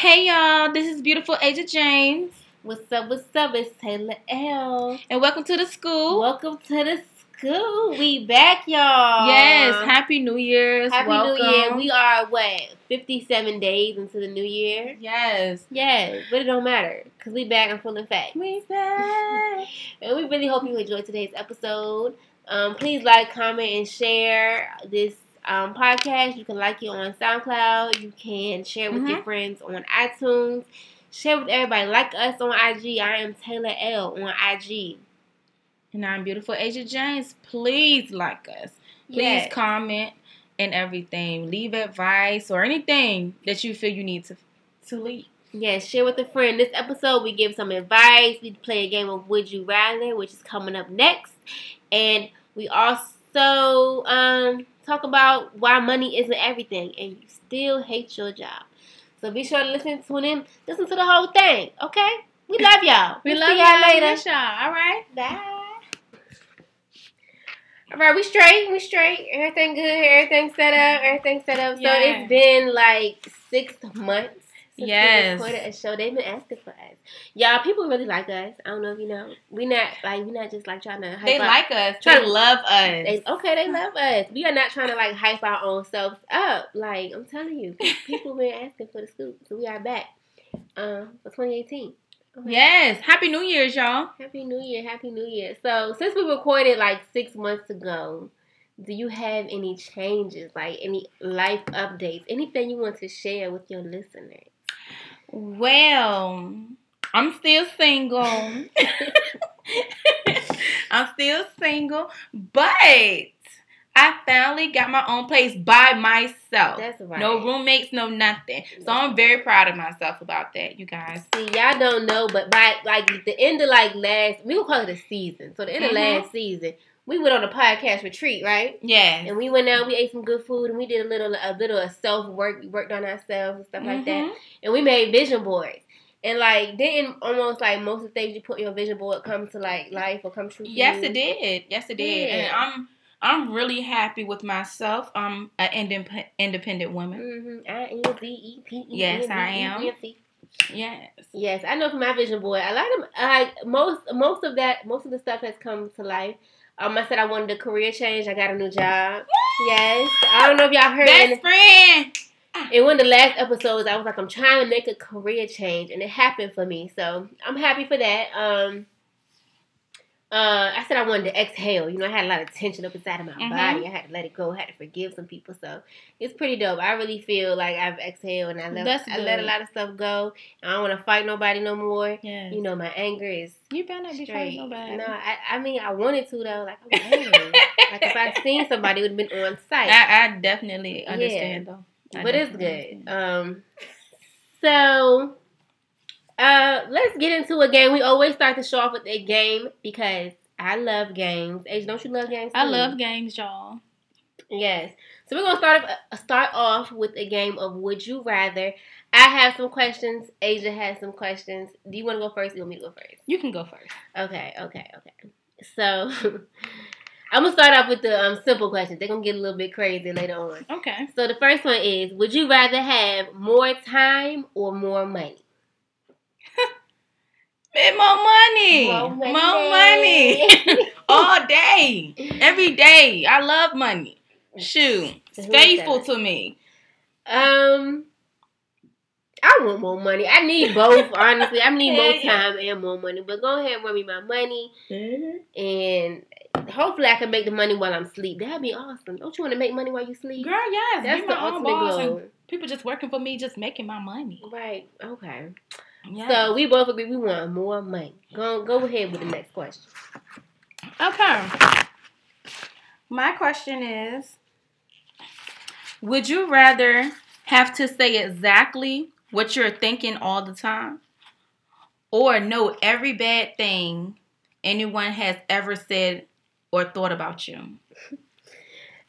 Hey y'all, this is beautiful Asia James. What's up? What's up? It's Taylor L. And welcome to the Scoop. Welcome to the Scoop. We back, y'all. Yes, Happy New Year's. Happy welcome. New Year. We are what fifty-seven days into the new year. Yes. Yes, but it don't matter because we back and full in fact. We back. And we really hope you enjoyed today's episode. Um, please like, comment, and share this um, podcast. You can like it on SoundCloud. You can share with your friends on iTunes. Share with everybody. Like us on IG. I am Taylor L on IG. And I'm beautiful Asia James. Please like us. Please Yes. comment and everything. Leave advice or anything that you feel you need to to leave. Yes, share with a friend. This episode, we give some advice. We play a game of Would You Rather, which is coming up next. And we also um, talk about why money isn't everything and you still hate your job. So be sure to listen, tune in, listen to the whole thing, okay? We love y'all. We We'll love y'all later. Miss y'all. All right. Bye. All right, we straight. We straight. Everything good. Everything set up. Everything set up. So it's been like six months. Since Yes. We recorded a show. They've been asking for us. Y'all, people really like us. I don't know if you know. We not like we not just like trying to hype They like us. Try They to- love us. They, okay, they love us. We are not trying to like hype our own selves up. Like I'm telling you, people been asking for the scoop, so we are back. Um, for 2018. Okay. Yes. Happy New Year's, y'all. Happy New Year, Happy New Year. So, since we recorded like six months ago, do you have any changes, like any life updates, anything you want to share with your listeners? Well, I'm still single. I'm still single, but I finally got my own place by myself. That's right. No roommates, no nothing. So I'm very proud of myself about that, you guys. See, y'all don't know, but by like the end of like last, we gonna call it a season. So the end Mhm. of last season, we went on a podcast retreat, right? Yeah. And we went out, we ate some good food, and we did a little a little of self work. We worked on ourselves and stuff like that. Mhm. and we made vision boards. And like didn't almost like most of the things you put in your vision board come to like life or come true. for Yes, you? it did. Yes, it did. Yeah. And I'm I'm really happy with myself. I'm an indep- independent woman. Mm-hmm. I N D E P E. Yes, I am. Yes. Yes, I know from my vision board. A lot of I most most of that most of the stuff has come to life. Um, I said I wanted a career change. I got a new job. Yes, I don't know if y'all heard. Best In, friend. in one of the last episodes, I was like, I'm trying to make a career change, and it happened for me. So I'm happy for that. Um, uh, I said I wanted to exhale. You know, I had a lot of tension up inside of my Mhm. body. I had to let it go. I had to forgive some people. So it's pretty dope. I really feel like I've exhaled and I let I let a lot of stuff go. I don't want to fight nobody no more. Yes. You know, my anger is you better not be straight. fighting nobody. No, I, I mean I wanted to though. Like I was angry. like if I'd seen somebody, it would have been on site. I, I definitely understand though. I but it's good. understand. Um, so uh, let's get into a game. We always start the show off with a game because I love games. Age, don't you love games? I love games, y'all. Yes. So we're gonna start off, uh, start off with a game of Would You Rather. I have some questions. Asia has some questions. Do you want to go first? Or you want me to go first? You can go first. Okay, okay, okay. So I'm gonna start off with the um, simple questions. They're gonna get a little bit crazy later on. Okay. So the first one is: Would you rather have more time or more money? Bit more money. More More money. money. All day. Every day. I love money. Shoot. It's faithful to me. Um, I want more money. I need both. honestly, I need more time and more money. But go ahead and run me my money, and hopefully I can make the money while I'm asleep. That'd be awesome. Don't you want to make money while you sleep? Girl, yes. That's the my own ultimate goal. People just working for me, just making my money. Right. Okay. Yes. So we both agree we want more money. Go go ahead with the next question. Okay. My question is Would you rather have to say exactly what you're thinking all the time or know every bad thing anyone has ever said or thought about you?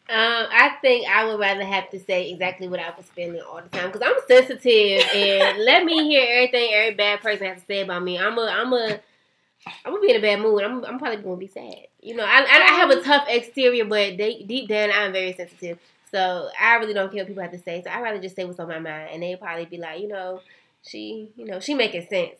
Um, I think I would rather have to say exactly what I was feeling all the time because I'm sensitive and let me hear everything every bad person has to say about me. I'm a, I'm a, I'm gonna be in a bad mood. I'm, I'm probably gonna be sad. You know, I, I, I have a tough exterior, but they, deep down, I'm very sensitive. So I really don't care what people have to say. So I rather just say what's on my mind, and they probably be like, you know, she, you know, she making sense.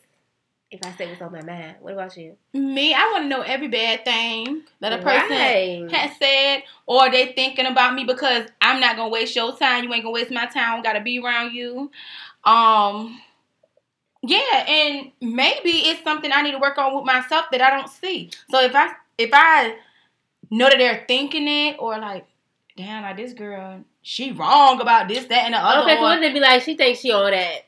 If I say what's on my mind, what about you? Me, I want to know every bad thing that a person Right. has said, or they thinking about me because I'm not gonna waste your time. You ain't gonna waste my time. Gotta be around you. Um, yeah, and maybe it's something I need to work on with myself that I don't see. So if I if I know that they're thinking it, or like, damn, like this girl, she wrong about this, that, and the other. Okay, so wouldn't it be like she thinks she all that?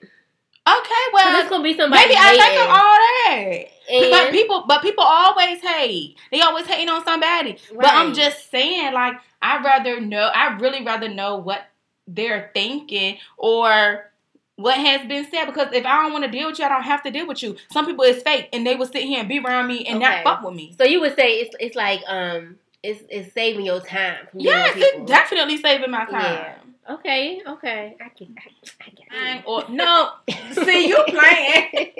Okay, well, it's gonna be somebody. maybe I think of all that. And, But people, but people always hate. They always hating on somebody. But I'm just saying, like, I'd rather know. I really rather know what they're thinking or what has been said. Because if I don't want to deal with you, I don't have to deal with you. Some people is fake, and they will sit here and be around me and Okay. not fuck with me. So you would say it's it's like um it's it's saving your time. Yes, it's definitely saving my time. Yeah. Okay, okay, I can, I, I Fine, Or no, see you playing.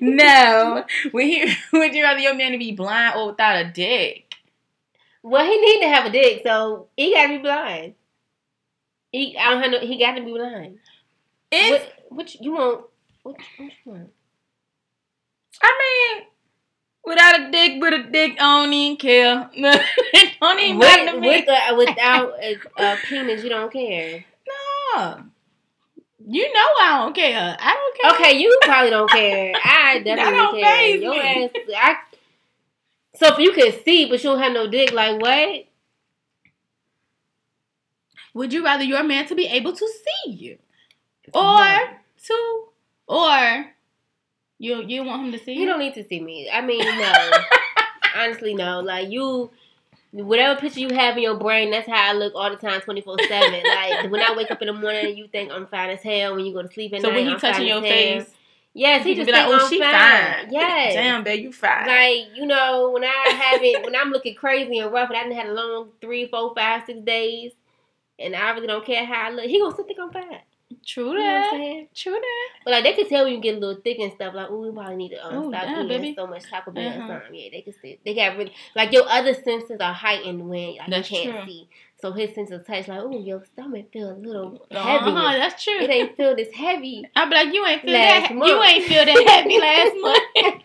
no, would he? Would you rather your man to be blind or without a dick? Well, he need to have a dick, so he gotta be blind. He I don't have no, he got to be blind. It's What what you- you want? What, what you want? I mean, without a dick, with a dick, I don't even care. it don't even matter to me. with uh, without a, a penis, you don't care. no. You know I don't care. I don't care. Okay, you probably don't care. I definitely don't care. Your me. ass, I. So if you can see, but you don't have no dick, like what? Would you rather your man to be able to see you, or No. to, or you you want him to see You you? don't need to see me. I mean, no. Honestly, no. Like you, whatever picture you have in your brain, that's how I look all the time, twenty four seven. Like when I wake up in the morning, you think I'm fine as hell. When you go to sleep at so night, when he I'm touching your hell. face, yes, he you just be like, "Oh, I'm she fine." fine." Yes. Damn, babe, you fine. Like you know, when I haven't, when I'm looking crazy and rough, and I didn't had a long three, four, five, six days, and I really don't care how I look, he gonna still think I'm fine. True You know what I'm that. saying? True that. But like they can tell when you get a little thick and stuff. Like, oh, we probably need to um, Oh, stop damn, eating baby. so much Taco Bell Uh-huh. or something. Yeah, they can see. They got really like your other senses are heightened when like, That's you can't true. see. So his sense of touch, like, oh, your stomach feel a little heavy. Uh-huh, that's true. It ain't feel this heavy. I'm like, you ain't feel Last that. month. You ain't feel that heavy last month.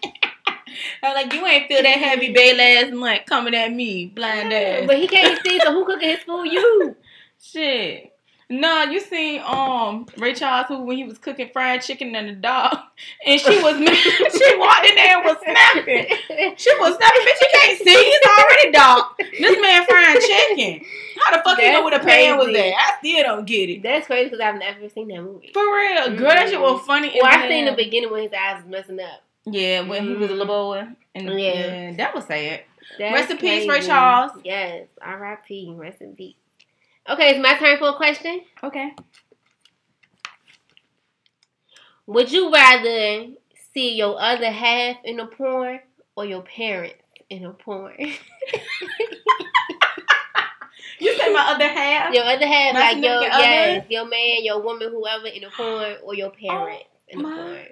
I'm like, you ain't feel that heavy, babe, last month coming at me, blind ass. But he can't see, so who cooking his food? You. Shit. No, you seen um Ray Charles who when he was cooking fried chicken and the dog, and she was she walked in there and was snapping. She was snapping, bitch. You can't see. He's already dog. This man frying chicken. How the fuck you know where the That's pan was at? I still don't get it. That's crazy because I've never seen that movie. For real, girl, that shit was funny. Well, I seen the beginning when his eyes was messing up. Yeah, when he was a little boy. And Yeah. yeah. that was sad. That's Rest in peace, Ray. Charles. Yes, R.I.P. Rest in peace. Okay, it's my turn for a question. Okay. Would you rather see your other half in a porn or your parents in a porn? You say my other half? your other half, My like your other? yes, your man, your woman, whoever in a porn, or your oh parents in a my porn.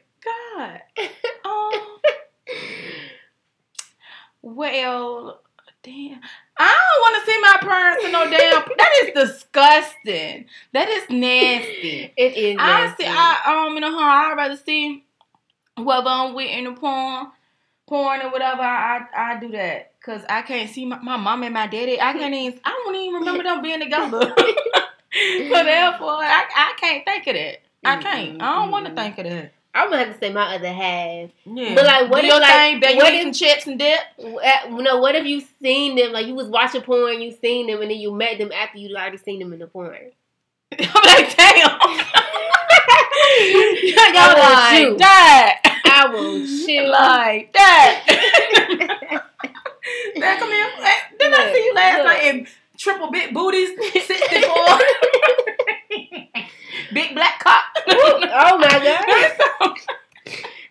God. Oh. well, damn. I don't want to see my parents in no damn. That is disgusting. That is nasty. It is. I see. I um in a home. I'd rather see whoever I'm with in the porn, porn or whatever. I I, I do that because I can't see my, my mom and my daddy. I can't even. I don't even remember them being together. so therefore, I I can't think of that. I can't. I don't want to think of that. I'm gonna have to say my other half. Yeah. But, like, what do if, like, thing, what if- chips and dip. No, what if you seen them? Like you was watching porn, you seen them, and then you met them after you already seen them in the porn. I'm like, damn. I Y'all will like shoot. that. I will shoot. like that. Dad, come here. Didn't I see you last look. night in triple big booties, 64? Big black cock. oh my god.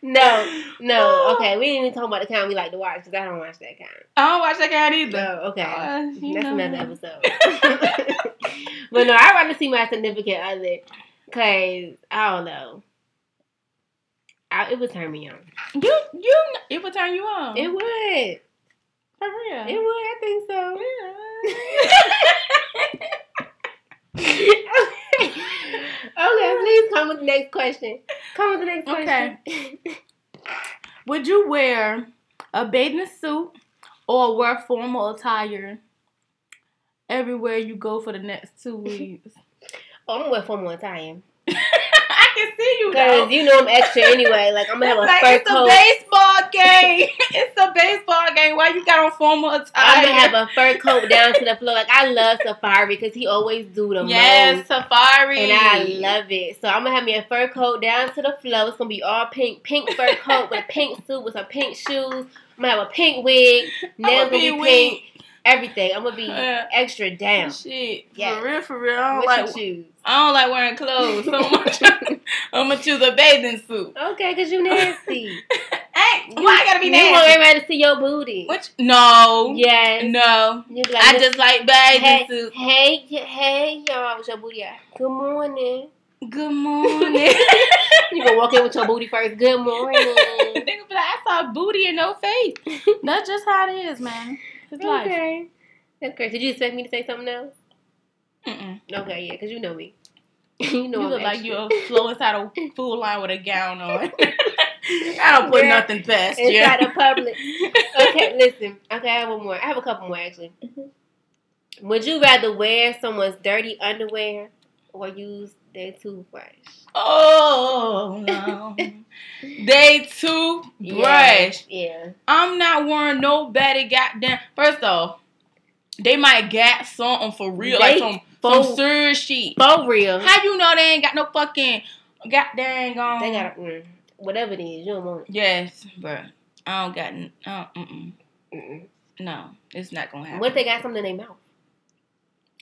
No, no. Okay, we didn't even talk about the kind we like to watch because I don't watch that kind. I don't watch that kind either. No, okay. Uh, That's know. another episode. but no, I'd rather see my significant other because I don't know. I, it would turn me on. You, you, it would turn you on. It would. For real. It would. I think so. Okay, please come with the next question. Come with the next question. Okay. Would you wear a bathing suit or wear formal attire everywhere you go for the next two weeks? oh, I'm gonna wear formal attire. Can see you though. Cause you know I'm extra anyway. Like I'm gonna have a Like, fur it's coat. a baseball game. it's a baseball game. Why you got on formal attire? I'm gonna have a fur coat down to the floor. Like I love Safari because he always do the yes most. safari, And I love it. So I'm gonna have me a fur coat down to the floor. It's gonna be all pink, pink fur coat with a pink suit with some pink shoes. I'm gonna have a pink wig, nails gonna be pink, everything. I'm gonna be Yeah. extra down. Shit, Yes. for real, for real. I don't What like. you? I don't like wearing clothes so much. I'm gonna choose a bathing suit. Okay, cause you nasty. Hey, why I gotta be nasty? You want everybody to see your booty. Which no, Yes. no. You like, I just like bathing hey, suits. hey, hey, y'all, with your booty out. Good morning. Good morning. You gonna walk in with your booty first. Good morning. Think be like, I saw booty and no face. That's just how it is, man. It's life. okay. That's great. Did you expect me to say something else? Mm-mm. Okay, yeah, because you know me. you know You look like you're a flow inside a food line with a gown on. I don't put Girl, nothing past you. inside a public. Okay, listen. Okay, I have one more. I have a couple more actually. Mm-hmm. Would you rather wear someone's dirty underwear or use their toothbrush? Oh no. they too brush. Yeah. I'm not wearing no better goddamn. First off, they might got something for real, like some for- some serious shit. For real. How you know they ain't got no fucking goddamn um, They got mm, whatever it is. You don't want it. Yes, bruh. I don't got uh, mm-mm. Mm-mm. no. It's not gonna happen. What if they got something in their mouth?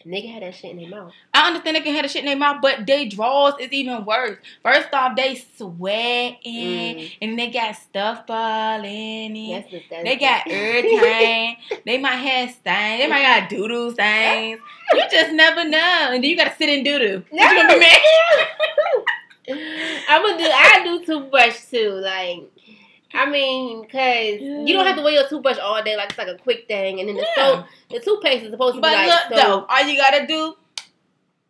Nigga had that shit in their mouth. I understand they can have the shit in their mouth, but they draws is even worse. First off, they sweating Mm. and they got stuff falling in. That's disgusting. They got everything. they might have stains. They might got doo doo stains. You just never know. And then you gotta sit in doo doo. You gonna be mad? I'm gonna do. I do toothbrush too. Like, I mean, cause you don't have to wear your toothbrush all day. Like it's like a quick thing, and then the Yeah. soap, the toothpaste is supposed to But be like look so. though, all you gotta do,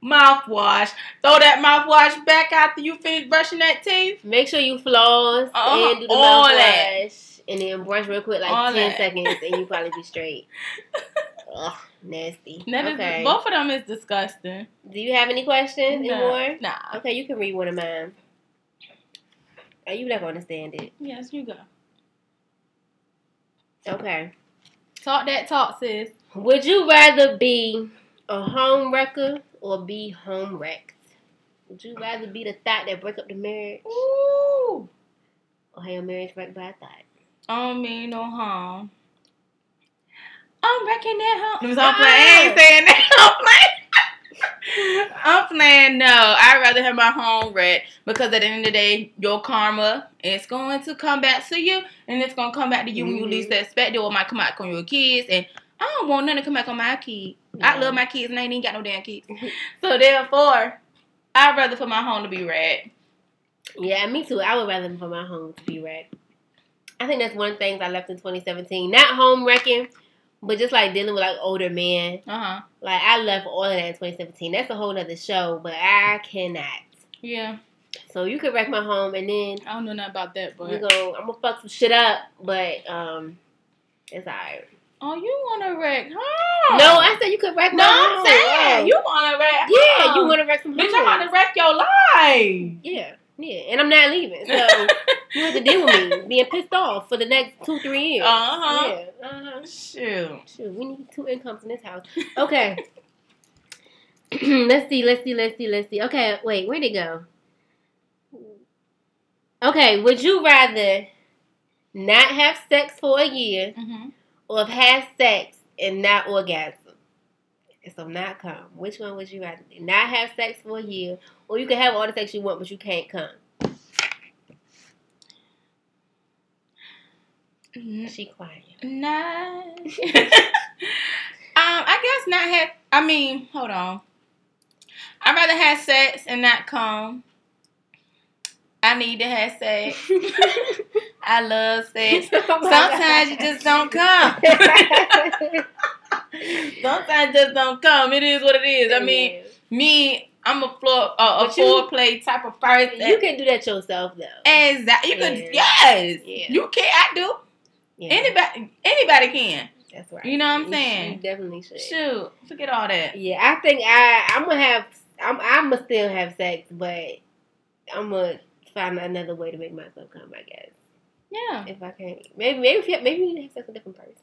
mouthwash. Throw that mouthwash back after you finish brushing that teeth. Make sure you floss Uh-huh, and do the all mouthwash, and then brush real quick, like All ten that. seconds, and you probably be straight. Ugh, nasty. That is- okay. both of them is disgusting. Do you have any questions anymore? Nah. Okay, you can read one of mine. Are you not gonna understand it? Yes, you go. Okay. Talk that talk, sis. Would you rather be a home wrecker or be home wrecked? Would you rather be the thought that break up the marriage Ooh. or have your marriage wrecked by a thought? I don't mean no harm. I'm wrecking that home. I'm Ah. playing. I ain't saying that. I'm playing. I'm playing. No, I'd rather have my home wrecked because at the end of the day, your karma is going to come back to you, and it's gonna come back to you when you least mm-hmm. expect it, or it might come back on your kids. And I don't want nothing to come back on my kids. I love my kids, and I ain't even got no damn kids. Mm-hmm. so therefore, I'd rather for my home to be wrecked. Yeah, me too. I would rather for my home to be wrecked. I think that's one of the things I left in 2017. Not home wrecking, but just like dealing with like older men. Uh huh. Like I left all of that in 2017. That's a whole other show, but I cannot. Yeah. So you could wreck my home and then I don't know nothing about that, but we go I'm gonna fuck some shit up, but um it's alright. Oh, you want to wreck? Huh? No, I said you could wreck my No. I'm saying Oh. you want to wreck. Yeah, huh? you wanna wreck some Bitch, I'm about to wreck your life. Yeah, yeah. And I'm not leaving. So you have to deal with me being pissed off for the next two, three years. uh huh. Yeah. Uh-huh. Shoot. Shoot, we need two incomes in this house. Okay. let's see, let's see, let's see, let's see. Okay, wait, where'd it go? Okay, would you rather not have sex for a year Mm-hmm. or have had sex and not orgasm? And so not come. Which one would you rather? Not have sex for a year, or you can have all the sex you want, but you can't come. She quiet. Not. um, I guess not have. I mean, hold on. I'd rather have sex and not come. I need to have sex. I love sex. Sometimes you just don't come. Sometimes it just don't come. It is what it is. I mean, me, I'm a floor uh, a you- foreplay type of person. You can do that yourself though. exactly. You could Yeah. yes. Yeah. You can. I do. Yeah, Anybody anybody can. that's right. you know what I'm saying? You definitely should. Shoot. Forget all that. Yeah, I think I I'm gonna have I'm I'm gonna still have sex, but I'm gonna find another way to make myself come. I guess Yeah. if I can't, maybe maybe if you, maybe you have sex with a different person.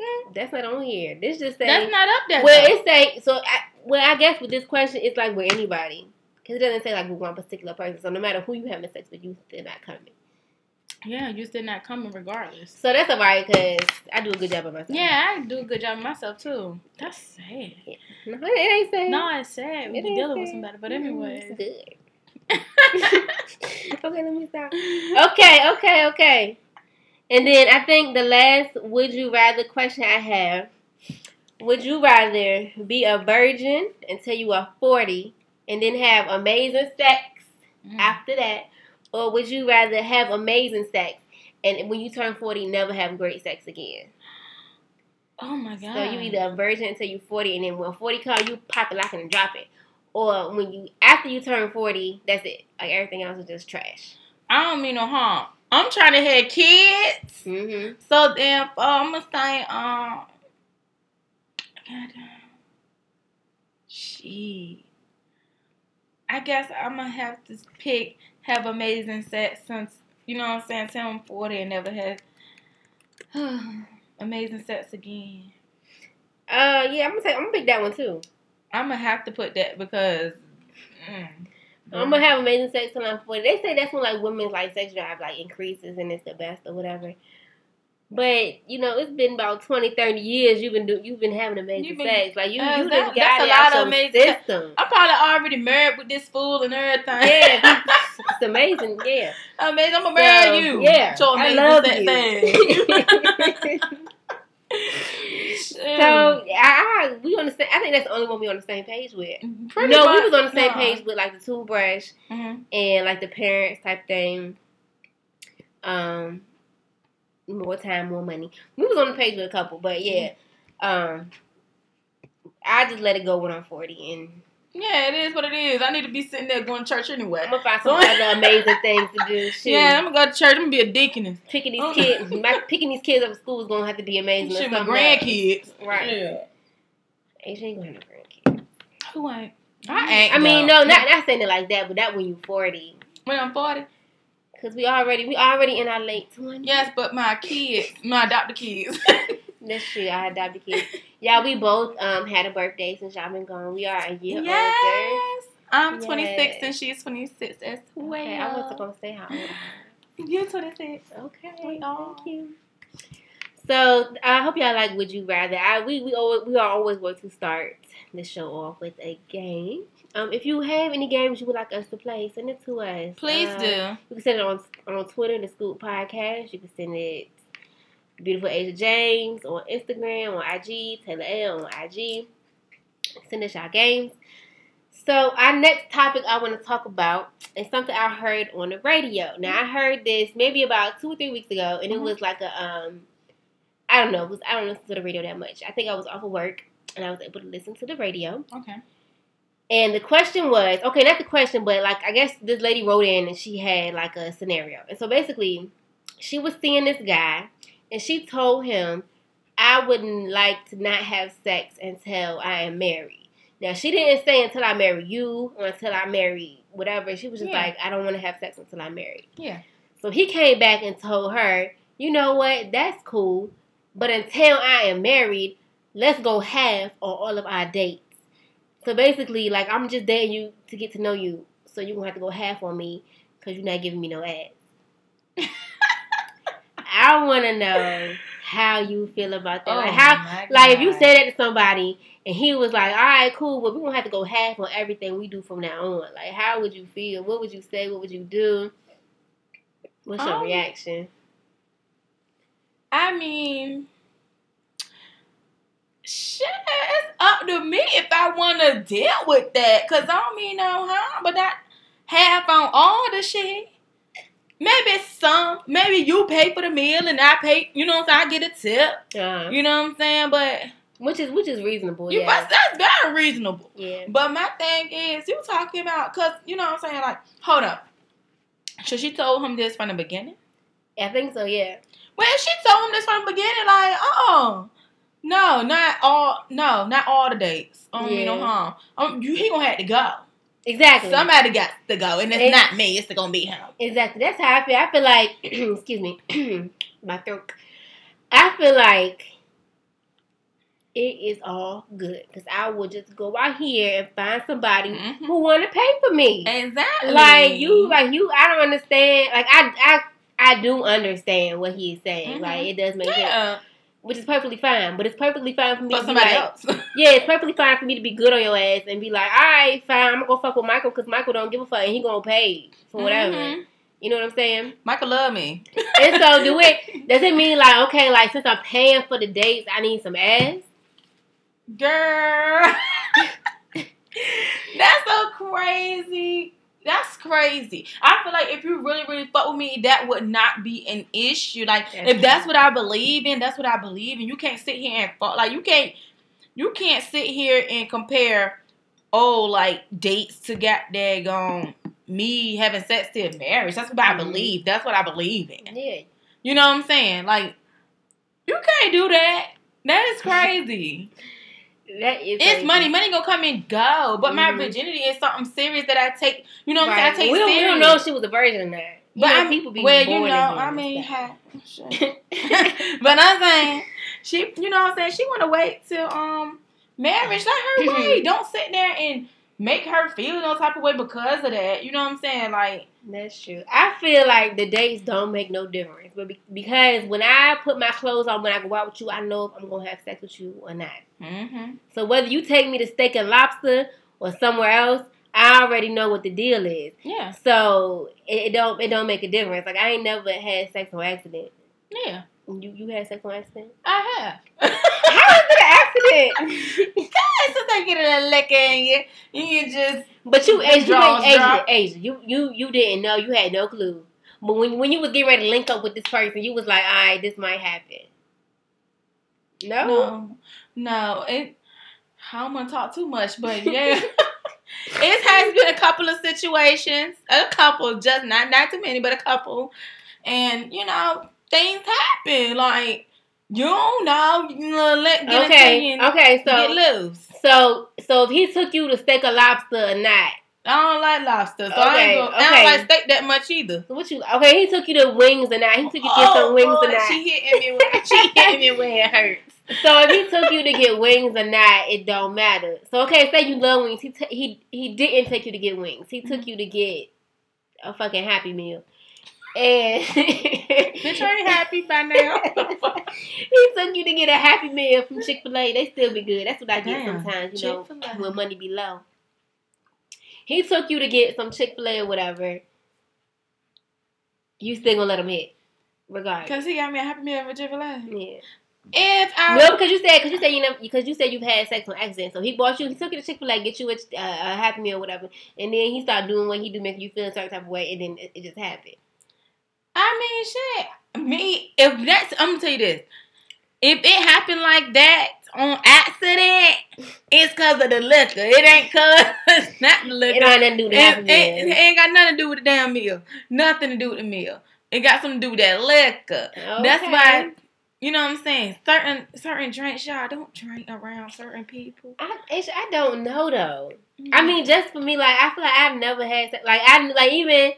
Mm. That's not on here. This just say That's not up there. well, it say so. I, well, I guess with this question, it's like with anybody because it doesn't say like with one particular person. So no matter who you having sex with, you still not coming. yeah, you still not coming regardless. So that's alright because I do a good job of myself. Yeah, I do a good job of myself too. That's sad. no, it ain't saying. No, it's sad. We It be dealing with somebody. But Mm, it's good. okay, let me stop. Okay, okay, okay. And then I think the last would you rather question I have would you rather be a virgin until you are 40 and then have amazing sex Mm. after that? Or would you rather have amazing sex and when you turn 40 never have great sex again? Oh my god. So you either a virgin until you 40 and then when 40 comes you pop it, lock it, and drop it. Or when you after you turn 40, that's it. Like everything else is just trash. I don't mean no harm. I'm trying to have kids. Mm-hmm. So then, uh, I'm gonna say, um, she. I guess I'm gonna have to pick have amazing sex since you know what I'm saying. Till I'm 40 and never had amazing sex again. Uh, yeah, I'm gonna say I'm gonna pick that one too. I'm gonna have to put that because. Mm, I'm gonna have amazing sex till I'm 40. They say that's when like women's like sex drive like increases and it's the best or whatever. But you know, it's been about 20, 30 years you've been do, you've been having amazing been- sex. Like you, Uh, you that- got a lot of amazing system. I'm probably already married with this fool and everything. Yeah, it's amazing. Yeah, amazing. I'm gonna marry you. Yeah, So I love sex you. so I, I we on the same. I think that's the only one we on the same page with. Pretty no, much, we was on the same no. page with like the toothbrush Mhm. and like the parents type thing. Um, more time, more money. We was on the page with a couple, but yeah. Um, I just let it go when I'm 40, and Yeah, it is what it is. I need to be sitting there going to church anyway. I'm gonna find some other amazing things to do. Shoot. Yeah, I'm gonna go to church. I'm gonna be a deaconess. picking these Oh. kids, my, picking these kids up at school is gonna have to be amazing. Shit, my grandkids. right? Yeah. Asia ain't gonna have no grandkids. Who ain't? I ain't. I mean, no, not not saying it like that, but that when you're 40, when I'm 40. cause we already we already in our late 20s. Yes, but my kids, my adopted kids. That's true. I adopted kids. Yeah, we both um had a birthday since y'all been gone. We are a year older. yes. I'm 26 Yes. and she's 26 as well. Okay, I wasn't gonna say how old. You're 26. am. Okay, We are. thank you. So I hope y'all like Would You Rather. I we we always we are always want to start the show off with a game. Um, if you have any games you would like us to play, send it to us. Please Uh, do. You can send it on on Twitter, the Scoop Podcast. You can send it Beautiful Asia James on Instagram, on IG, Taylor L on IG. Send us y'all games. So our next topic I want to talk about is something I heard on the radio. Now I heard this maybe about two or three weeks ago, and it Mhm. was like a um, I don't know, was I don't listen to the radio that much. I think I was off of work and I was able to listen to the radio. Okay. And the question was okay, not the question, but like I guess this lady wrote in and she had like a scenario. And so basically, she was seeing this guy and she told him, I wouldn't like to not have sex until I am married. Now she didn't say until I marry you or until I marry whatever. She was just Yeah. like, I don't want to have sex until I'm married. Yeah. So he came back and told her, you know what, that's cool. But until I am married, let's go half on all of our dates. So basically, like I'm just dating you to get to know you, so you're gonna have to go half on me because you're not giving me no ass. I want to know how you feel about that. like Oh how, like if you said that to somebody and he was like, "All right, cool, but we're gonna have to go half on everything we do from now on." Like, how would you feel? What would you say? What would you do? What's your Um, reaction? I mean, shit, it's up to me if I want to deal with that. Cause I don't mean no harm, but not half on all the shit. Maybe some, maybe you pay for the meal and I pay. You know what I'm saying? I get a tip. Uh, You know what I'm saying? But which is which is reasonable. You, yeah, that's, very reasonable. yeah. But my thing is, you talking about, because, you know what I'm saying? Like, hold up. So she told him this from the beginning? I think so. Yeah, Well, she told him this from the beginning, like, oh, no, not all, no, not all the dates. I don't mean no Yeah. harm. Um, you, he gonna have to go. Exactly. Somebody got to go, and it's It's- not me. It's gonna be him. Exactly. That's how I feel. I feel like, excuse me, my throat. I feel like it is all good because I will just go out here and find somebody Mhm. who want to pay for me. Exactly. Like you, like you. I don't understand. Like I, I, I do understand what he is saying. Mhm. Like it does make sense, yeah, which is perfectly fine. But it's perfectly fine for me for to be somebody like, else. yeah, it's perfectly fine for me to be good on your ass and be like, all right, fine, I'm gonna go fuck with Michael because Michael don't give a fuck and he gonna pay for whatever. Mhm. You know what I'm saying? Michael love me. And so do it does it mean like okay, like since I'm paying for the dates, I need some ass? Girl. That's so crazy. That's crazy. I feel like if you really, really fuck with me, that would not be an issue. Like That's if that's what I believe in, that's what I believe in. You can't sit here and fuck like you can't you can't sit here and compare oh like dates to get daggone me having sex to marriage. That's what I Mhm. believe. That's what I believe in. Yeah. You know what I'm saying? Like you can't do that. That is crazy. That is It's crazy. money. Money gonna come and go. But my Mhm. virginity is something serious that I take. You know what I'm saying? I take we, don't, we don't know she was a virgin or not. You but know, I'm, people be well, you know, I mean, ha- stuff. but I'm saying she, you know, what I'm saying she want to wait till um marriage. Let her Mhm. wait. Don't sit there and make her feel no type of way because of that. You know what I'm saying? Like, That's true. I feel like the dates don't make no difference, but be- because when I put my clothes on when I go out with you, I know if I'm gonna have sex with you or not. mm-hmm. So whether you take me to steak and lobster or somewhere else, I already know what the deal is. yeah, So it, it don't it don't make a difference. Like I ain't never had sex on accident. yeah, You you had sex on accident? I have. How is it an accident? Since I get a lick in you, you just but you The Asia, you draws ain't Asia, drop. You you you didn't know. You had no clue. But when when you was getting ready to link up with this person, you was like, all right, this might happen. No. No, no. It. I don't want to talk too much, but yeah, it has been a couple of situations, a couple, just not not too many, but a couple, and you know things happen. Like you don't know, you know, let get Okay. and Okay. get So loose. so so if he took you to steak a lobster or not, I don't like lobster, so I, Okay, ain't go, I okay. don't like steak that much either. so what you? Okay, he took you to wings or not. He took you to get some oh, wings Lord, or not. Oh, she hitting me. Where, she hitting me where it hurts. So if he took you to get wings or not, it don't matter. So okay, say you love wings. He t- he he didn't take you to get wings. He took mm-hmm. you to get a fucking Happy Meal, and Bitch, I ain't happy by now. he took you to get a Happy Meal from Chick Fil A. They still be good. That's what I get Damn, sometimes. You know, Chick-fil-A. when money be low. He took you to get some Chick Fil A or whatever. You still gonna let him hit, regardless. Cause he got me a happy meal with Chick-fil-A. Yeah. If I No, because you said because you said you never because you said you've had sex on accident. So he bought you, he took you to Chick Fil A, get you a, uh, a happy meal, or whatever, and then he started doing what he do, making you feel a certain type of way, and then it, it just happened. I mean, shit. Me, if that's, I'm gonna tell you this. If it happened like that on accident, it's cause of the liquor. It ain't cause not the liquor. It ain't nothing to do with It, it- it ain't got nothing to do with the damn meal. Nothing to do with the meal. It got something to do with that liquor. That's why, you know what I'm saying. Certain certain drinks, y'all don't drink around certain people. I, I don't know though. I mm-hmm. mean, just for me, like I feel like I've never had. Like I like even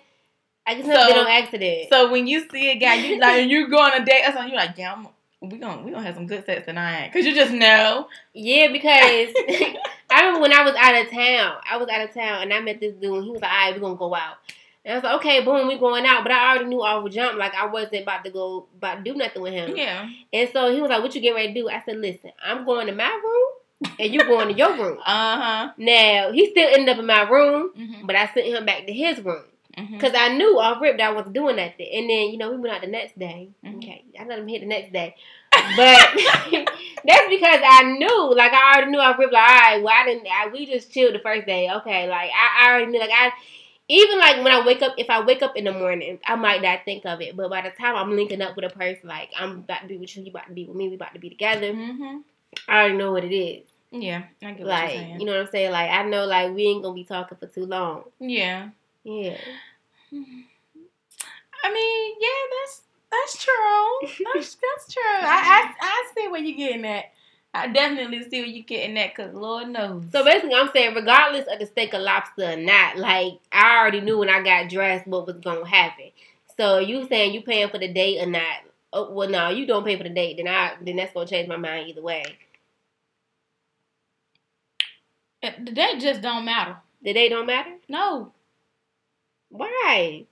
I just never So- been on accident. So when you see a guy, you like you go on a date or something, you're like, yeah, I'm, we gonna we gonna have some good sex tonight, cause you just know. Yeah, because I remember when I was out of town. I was out of town and I met this dude. And he was like, "All right, we're gonna go out." And I was like, "Okay, boom, we going out." But I already knew off the jump, like I wasn't about to go, about to do nothing with him. Yeah. And so he was like, "What you getting ready to do?" I said, "Listen, I'm going to my room, and you're going to your room." Uh huh. Now he still ended up in my room, Mm-hmm. but I sent him back to his room Mm-hmm. because I knew off rip that I wasn't doing nothing. And then you know we went out the next day. Mhm. Okay, I let him hit the next day. But that's because I knew, like I already knew I ripped like, all right, well I didn't I, we just chilled the first day. Okay, like I, I already knew like I even like when I wake up, if I wake up in the morning, I might not think of it. But by the time I'm linking up with a person, like I'm about to be with you, you about to be with me, we about to be together. Mm-hmm. I already know what it is. Yeah, I get what Like, you're saying. you know what I'm saying? Like, I know, like, we ain't gonna be talking for too long. yeah. Yeah. I mean, yeah, that's that's true. That's that's true. I, I I see where you're getting at. I definitely see where you're getting at, cause Lord knows. So basically, I'm saying, regardless of the steak or lobster or not, like, I already knew when I got dressed what was gonna happen. So you saying you paying for the date or not? Oh, well, no, you don't pay for the date. Then I then that's gonna change my mind either way. Uh, the date just don't matter. The date don't matter. No, Why?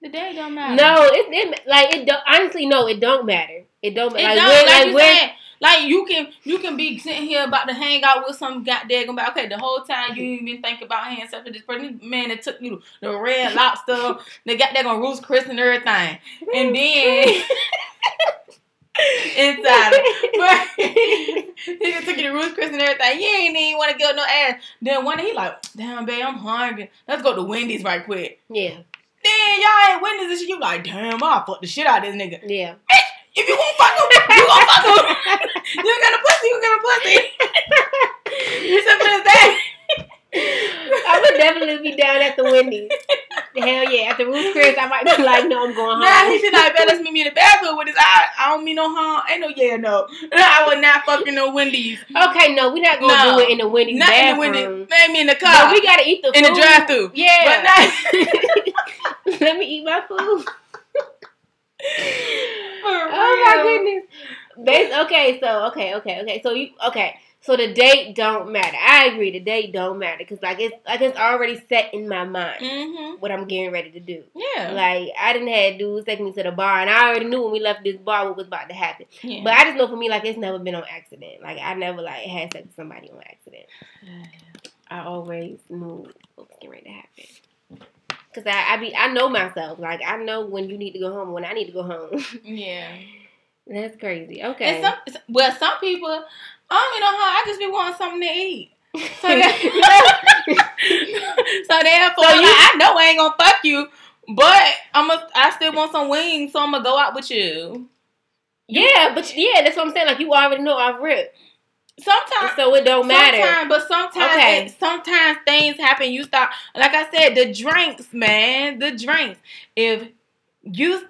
the day don't matter. No, it, it like it. Don't, honestly, no, it don't matter. It don't It matter. don't, Like, like, you when- said, like you can you can be sitting here about to hang out with some goddamn about okay the whole time you even think about having sex with this person man that took you the red lobster they got that on Ruth Chris and everything and then inside but he just took you to Ruth Chris and everything you ain't even want to get no ass then one day he like damn babe I'm hungry let's go to Wendy's right quick yeah, then y'all ain't Wendy's and shit you like damn I fuck the shit out of this nigga yeah. Bitch, if you won't fuck him, you gonna fuck him. you got a pussy, you got a pussy. Simple as that. I would definitely be down at the Wendy's. Hell yeah, at the Ruth Chris, I might be like, no, I'm going home. Nah, he should not bet let's meet me in the bathroom with his eye. I don't mean no harm. Ain't no yeah, no. I would not fucking no Wendy's. Okay, no, we're not gonna No. do it in the Wendy's Not in the bathroom. Wendy's. Maybe in the But car. we gotta eat the food. in the drive through. Yeah. But not Let me eat my food. Oh my goodness. Bas- okay, so okay, okay, okay. So you okay. So the date don't matter. I agree. The date don't matter because like it's like it's already set in my mind Mm-hmm. what I'm getting ready to do. Yeah. Like I didn't have dudes take me to the bar, and I already knew when we left this bar what was about to happen. yeah. But I just know for me, like it's never been on accident. Like I never like had sex with somebody on accident. I always knew what was getting ready to happen. Cause I, I be I know myself. Like I know when you need to go home, when I need to go home. yeah. That's crazy. Okay. And some, well, some people, don't even know how. I just be wanting something to eat. So that, so therefore, So like, I know I ain't gonna fuck you, but I'm a, I still want some wings, so I'm gonna go out with you. yeah, but yeah, that's what I'm saying. Like you already know I've ripped, Sometimes, so it don't matter. sometimes, but sometimes, Okay. it, sometimes things happen. You start, like I said, the drinks, man, the drinks. If you,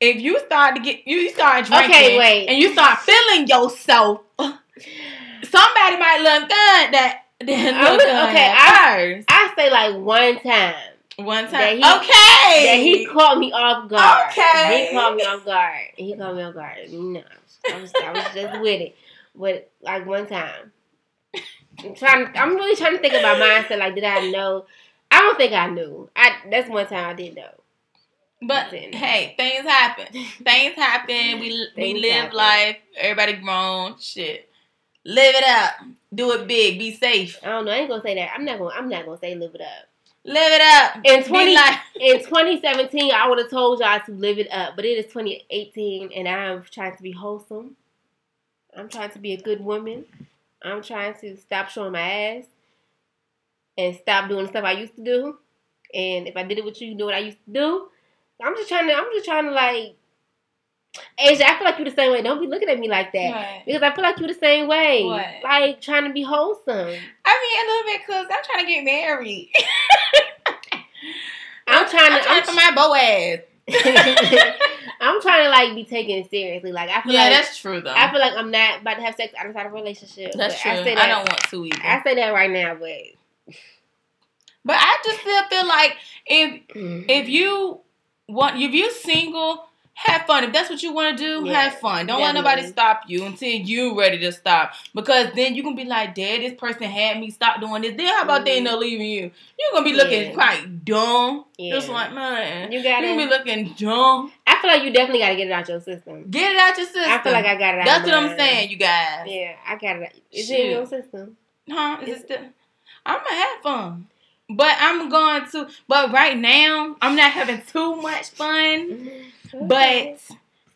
if you start to get, you start drinking, Okay, wait. and you start feeling yourself, somebody might look good that. then look okay, at first. I say like one time One time, that he- okay. that he caught me off guard. Okay. He caught me off guard. He caught me off guard. No, I was I was just with it, but like one time. I'm trying. I'm really trying to think about mindset. Like, did I know? I don't think I knew. I that's one time I didn't know. But hey, things happen. things happen. We we live happen. life. Everybody grown. Shit. Live it up. Do it big. Be safe. I don't know. I ain't gonna say that. I'm not gonna. I'm not gonna say live it up. Live it up. In Be 20 like- In 2017, I would have told y'all to live it up, but it is 2018, and I'm trying to be wholesome. I'm trying to be a good woman. I'm trying to stop showing my ass and stop doing the stuff I used to do. And if I did it with you, you know what I used to do. I'm just trying to. I'm just trying to like. Asia, I feel like you the same way. Don't be looking at me like that. Right. Because I feel like you the same way. What? Like trying to be wholesome. I mean, a little bit because I'm trying to get married. I'm trying to. I'm trying I'm for my Boaz. I'm trying to like be taken seriously. Like I feel Yeah, like that's true though. I feel like I'm not about to have sex outside of a relationship. that's true. I I, say that, don't want to either. I say that right now, but but I just still feel like if if you want if you're single have fun if that's what you want to do Yeah, have fun don't let nobody stop you until you ready to stop because then you can be like dad this person had me stop doing this then how about they Mhm. end up leaving you you're gonna be looking Yeah. quite dumb Yeah. just like man you you're gotta. gonna be looking dumb I feel like you definitely gotta get it out your system. get it out your system I feel like I got it out. that's what i'm saying you guys Yeah, I got it. out. Is it in your system? huh is it still i'm gonna have fun but i'm going to but right now i'm not having too much fun. But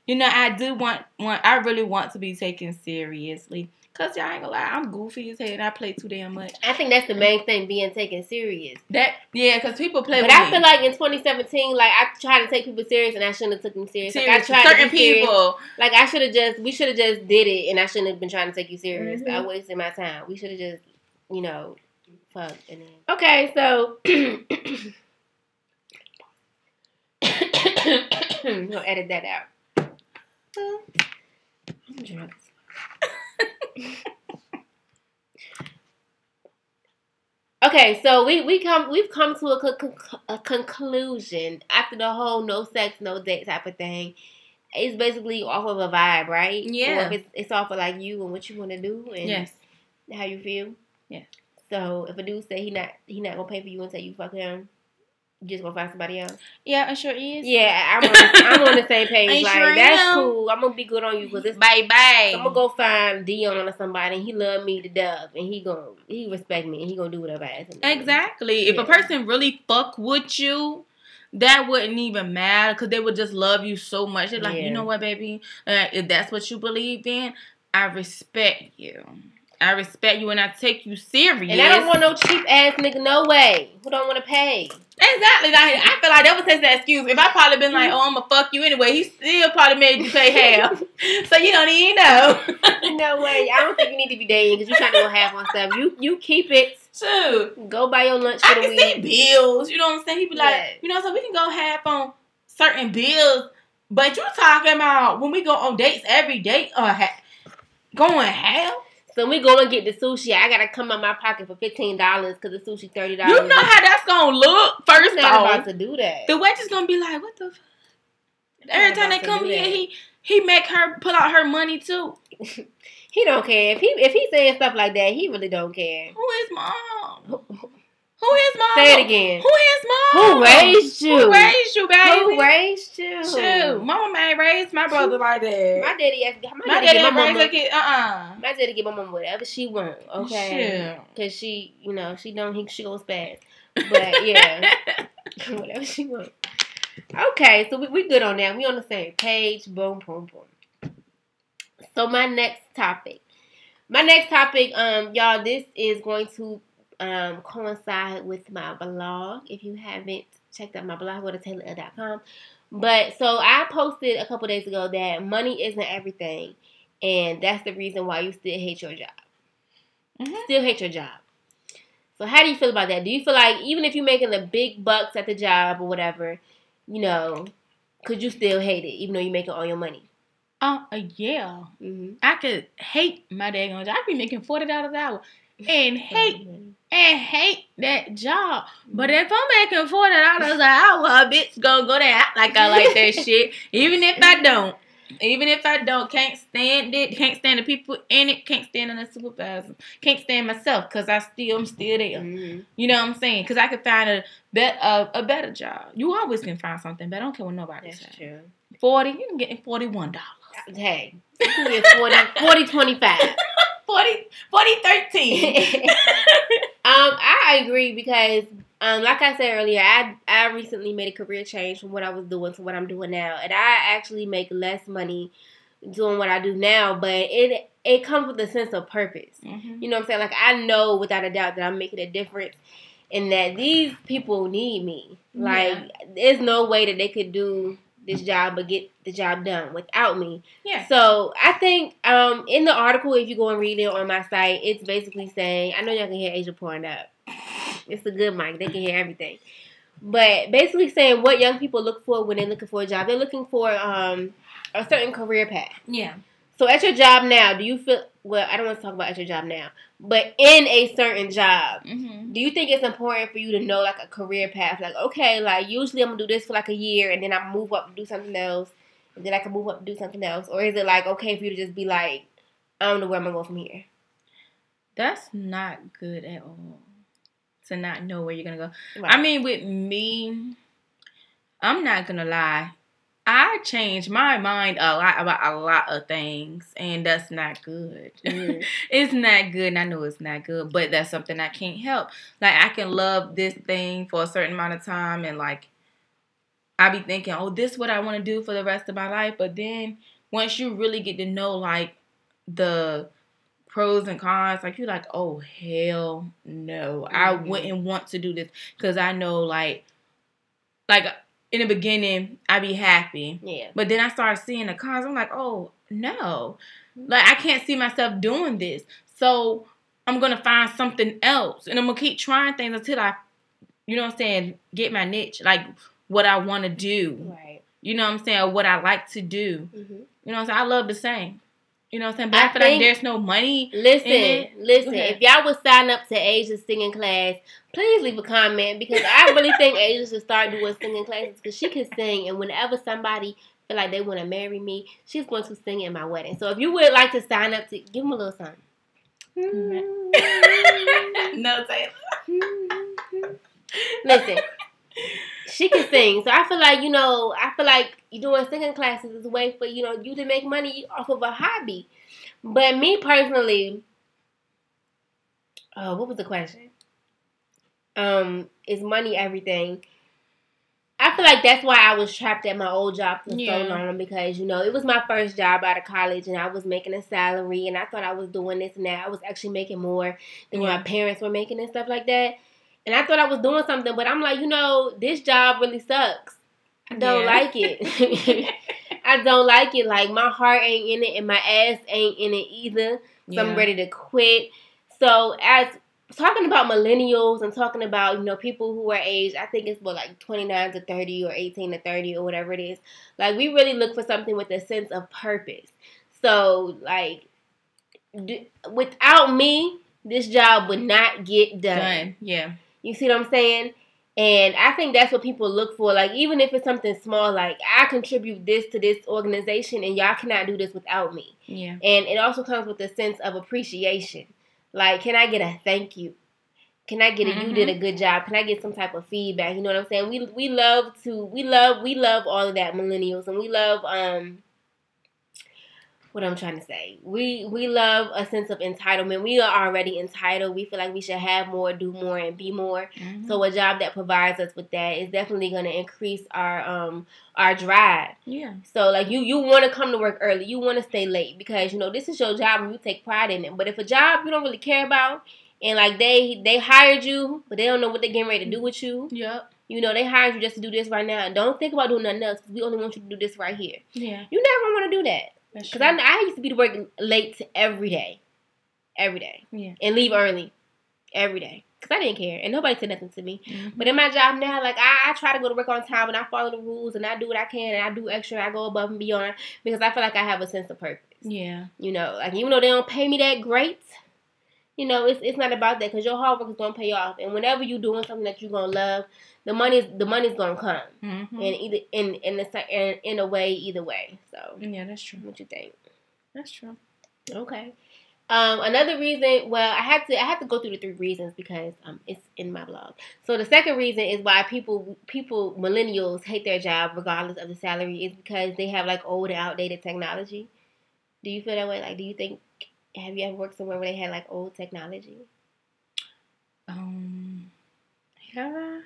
you know, I do want want I really want to be taken seriously. Cause y'all ain't gonna lie, I'm goofy as hell and I play too damn much. I think that's the main thing being taken serious. That yeah, cause people play. But I me. feel like in 2017, like I tried to take people serious and I shouldn't have took them serious. Like I tried certain to be serious. people. Like I should have just, we should have just did it, and I shouldn't have been trying to take you serious. Mhm. I wasted my time. We should have just, you know, fucked. And then okay, so we'll edit that out. I'm drunk. Okay, so we we come we've come to a, a conclusion after the whole no sex no date type of thing. It's basically off of a vibe, right? Yeah. Or it's, it's off of like you and what you want to do and Yes. how you feel. Yeah. So if a dude say he not he not gonna pay for you until you fuck him, you just gonna find somebody else. Yeah, it sure is. Yeah, I'm on the, I'm on the same page. I like sure that's am. cool. I'm gonna be good on you because it's Bye bye. I'm gonna go find Dion or somebody, and he love me to death, and he gonna he respect me, and he gonna do whatever I ask him. Exactly. If a person really fuck with you, that wouldn't even matter because they would just love you so much. They're like, Yeah. you know what, baby? Uh, if that's what you believe in, I respect you. I respect you and I take you serious. And I don't want no cheap ass nigga, no way. Who don't want to pay? exactly. Like, I feel like that was his excuse. If I probably been like, oh, I'm gonna fuck you anyway, he still probably made you pay half. so you don't even know. no way. I don't think you need to be dating because you trying to go half on stuff. You you keep it. Shoot. Go buy your lunch for I the can see week. bills. You know what I'm saying? He be like, Yeah. you know, so we can go half on certain bills. But you talking about when we go on dates every date or uh, ha- going half? So we go and get the sushi. I gotta come out my pocket for fifteen dollars because the sushi thirty dollars. You know how that's gonna look. First I'm not off, about to do that. the waitress gonna be like, what the. F-? Every time they come here, that. he he make her pull out her money too. He don't care if he if he saying stuff like that. He really don't care. Who is mom? Who is mom? Say it again. Who is mom? Who raised you? Who raised you, baby? Who raised you? Shoot, mama ain't raised my brother like that. My daddy, asked- my, My daddy, daddy my mama, a kid. Uh uh my daddy give my mama whatever she want. Okay, Shoot. because she, you know, she don't he she goes fast. But yeah, whatever she want. Okay, so we we good on that. We on the same page. Boom, boom, boom. So my next topic, my next topic, um, y'all, this is going to um coincide with my blog. If you haven't checked out my blog, go to taylor.com. But so I posted a couple days ago that money isn't everything, and that's the reason why you still hate your job. Mhm. Still hate your job. So how do you feel about that? Do you feel like even if you're making the big bucks at the job or whatever, you know, could you still hate it even though you're making all your money? Uh, uh, yeah. Mm-hmm. I could hate my daggone job. I be making forty dollars an hour and hate and hate that job. But if I'm making forty dollars an hour, bitch gonna go there act like I like that shit. Even if I don't. Even if I don't, can't stand it, can't stand the people in it, can't stand the supervisor, can't stand myself, cause I still, I'm still there. Mm-hmm. You know what I'm saying? Cause I could find a bet a, a better job. You always can find something, but I don't care what nobody That's says. true. Forty, you can get forty one dollars. Hey, you can get 40, 40 25. 40, 40 13. um, I agree because, um, like I said earlier, I I recently made a career change from what I was doing to what I'm doing now, and I actually make less money doing what I do now, but it it comes with a sense of purpose. Mhm. You know what I'm saying? Like I know without a doubt that I'm making a difference, and that these people need me. Like there's no way that they could do this job but get the job done without me. Yeah. So I think um, in the article, if you go and read it on my site, it's basically saying I know y'all can hear Asia pouring up. It's a good mic; they can hear everything. But basically saying what young people look for when they're looking for a job, they're looking for um, a certain career path. Yeah. So at your job now, do you feel well? I don't want to talk about at your job now, but in a certain job, Mm-hmm. do you think it's important for you to know like a career path? Like, okay, like usually I'm gonna do this for like a year and then I move up and do something else, and then I can move up and do something else, or is it like okay for you to just be like, I don't know where I'm gonna go from here? That's not good at all. To not know where you're gonna go. Right. I mean, with me, I'm not gonna lie. I changed my mind a lot about a lot of things, and that's not good. Mhm. it's not good, and I know it's not good, but that's something I can't help. Like I can love this thing for a certain amount of time, and like I be thinking, oh, this is what I want to do for the rest of my life. But then once you really get to know like the pros and cons. Like you're like, oh hell no, I Mhm. wouldn't want to do this because I know like, like in the beginning I'd be happy, Yeah. but then I started seeing the cons. I'm like, oh no, like I can't see myself doing this. So I'm gonna find something else, and I'm gonna keep trying things until I, you know what I'm saying, get my niche, like what I want to do. Right. You know what I'm saying, or what I like to do. hmm You know what I'm saying? I love to sing. You know what I'm saying? But I I, feel like think- there's no money. Listen, listen. If y'all would sign up to Asia's singing class, please leave a comment because I really think Asia should start doing singing classes because she can sing, and whenever somebody feel like they want to marry me, she's going to sing at my wedding. So if you would like to sign up to give them a little something. Mm-hmm. no, Taylor. Listen, she can sing, so I feel like you know, I feel like you doing singing classes is a way for you know you to make money off of a hobby. But me personally, oh, what was the question? Um, is money everything? I feel like that's why I was trapped at my old job for Yeah. so long because you know it was my first job out of college and I was making a salary and I thought I was doing this and that. I was actually making more than what Yeah. my parents were making and stuff like that. And I thought I was doing something, but I'm like, you know, this job really sucks. I don't Yeah. like it. I don't like it. Like my heart ain't in it and my ass ain't in it either. So I'm ready to quit. So as talking about millennials and talking about, you know, people who are aged, I think it's what like 29 to 30 or 18 to 30 or whatever it is. Like we really look for something with a sense of purpose. So like d- without me, this job would not get done. Done. Yeah. You see what I'm saying? And I think that's what people look for. Like, even if it's something small, like I contribute this to this organization, and y'all cannot do this without me. Yeah. And it also comes with a sense of appreciation. Like, can I get a thank you? Can I get a you did a good job? Can I get some type of feedback? You know what I'm saying? We we love to we love we love all of that millennials, and we love um what I'm trying to say. We we love a sense of entitlement. We are already entitled. We feel like we should have more, do more, and be more. Mhm. So a job that provides us with that is definitely going to increase our um our drive. yeah. So like you you want to come to work early, you want to stay late because you know this is your job and you take pride in it. But if a job you don't really care about and like they they hired you but they don't know what they're getting ready to do with you, Yep. you know they hired you just to do this right now don't think about doing nothing else we only want you to do this right here. Yeah. You never want to do that because I I used to be to work late every day, every day Yeah. and leave early every day because I didn't care and nobody said nothing to me. Mhm. But in my job now, like I, I try to go to work on time and I follow the rules and I do what I can and I do extra. I go above and beyond because I feel like I have a sense of purpose. Yeah. You know, like even though they don't pay me that great, you know, it's it's not about that because your hard work is gonna pay off. And whenever you're doing something that you're gonna love, the money's the money's gonna come. Mhm. And either in in a in, in a way, either way. So, Yeah, that's true. what you think? That's true. Okay. Um, another reason, well, I had to I had to go through the three reasons because um, it's in my blog. So the second reason is why people people millennials hate their job regardless of the salary is because they have like old and outdated technology. Do you feel that way? Like, do you think have you ever worked somewhere where they had like old technology? Um. Have I?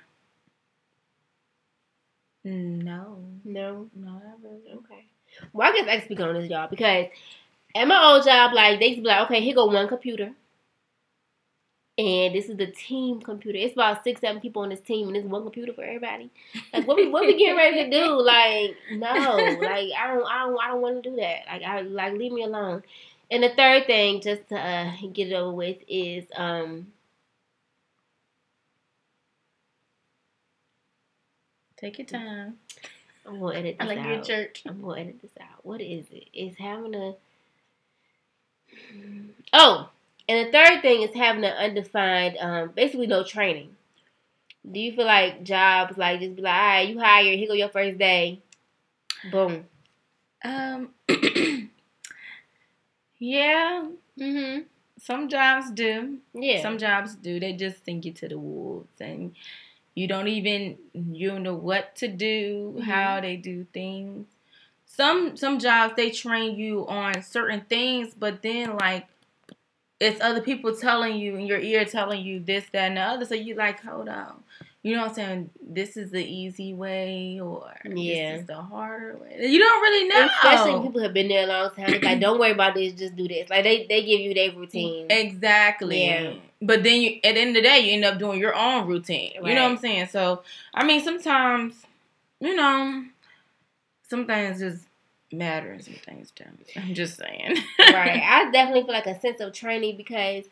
No. No. No, not really. Okay. Well, I guess I can speak on this job because at my old job, like they used to be like, okay, here go one computer. And this is the team computer. It's about six, seven people on this team, and it's one computer for everybody. Like, what we what we getting ready to do? Like, no, like I don't, I don't, I don't want to do that. Like, I like leave me alone. And the third thing, just to uh, get it over with, is um, Take your time. I'm gonna edit this I this like your out. church. I'm gonna edit this out. What is it? It's having a oh, and the third thing is having an undefined, um, basically no training. Do you feel like jobs like just be like, all right, you hired, here go your first day, boom. Um. yeah. Mhm. Some jobs do. Yeah. Some jobs do. They just send you to the wolves, and you don't even you don't know what to do, Mhm. how they do things. Some some jobs they train you on certain things, but then like it's other people telling you in your ear telling you this, that, and the other. So you like, hold on, you know what I'm saying, this is the easy way or Yeah. this is the harder way. You don't really know. Especially when people have been there a long time. It's like, don't worry about this, just do this. Like they, they give you their routine. Exactly. Yeah. But then you at the end of the day you end up doing your own routine. You know what I'm saying? So I mean sometimes, you know, some things just matter and some things don't. I'm just saying. right. I definitely feel like a sense of training because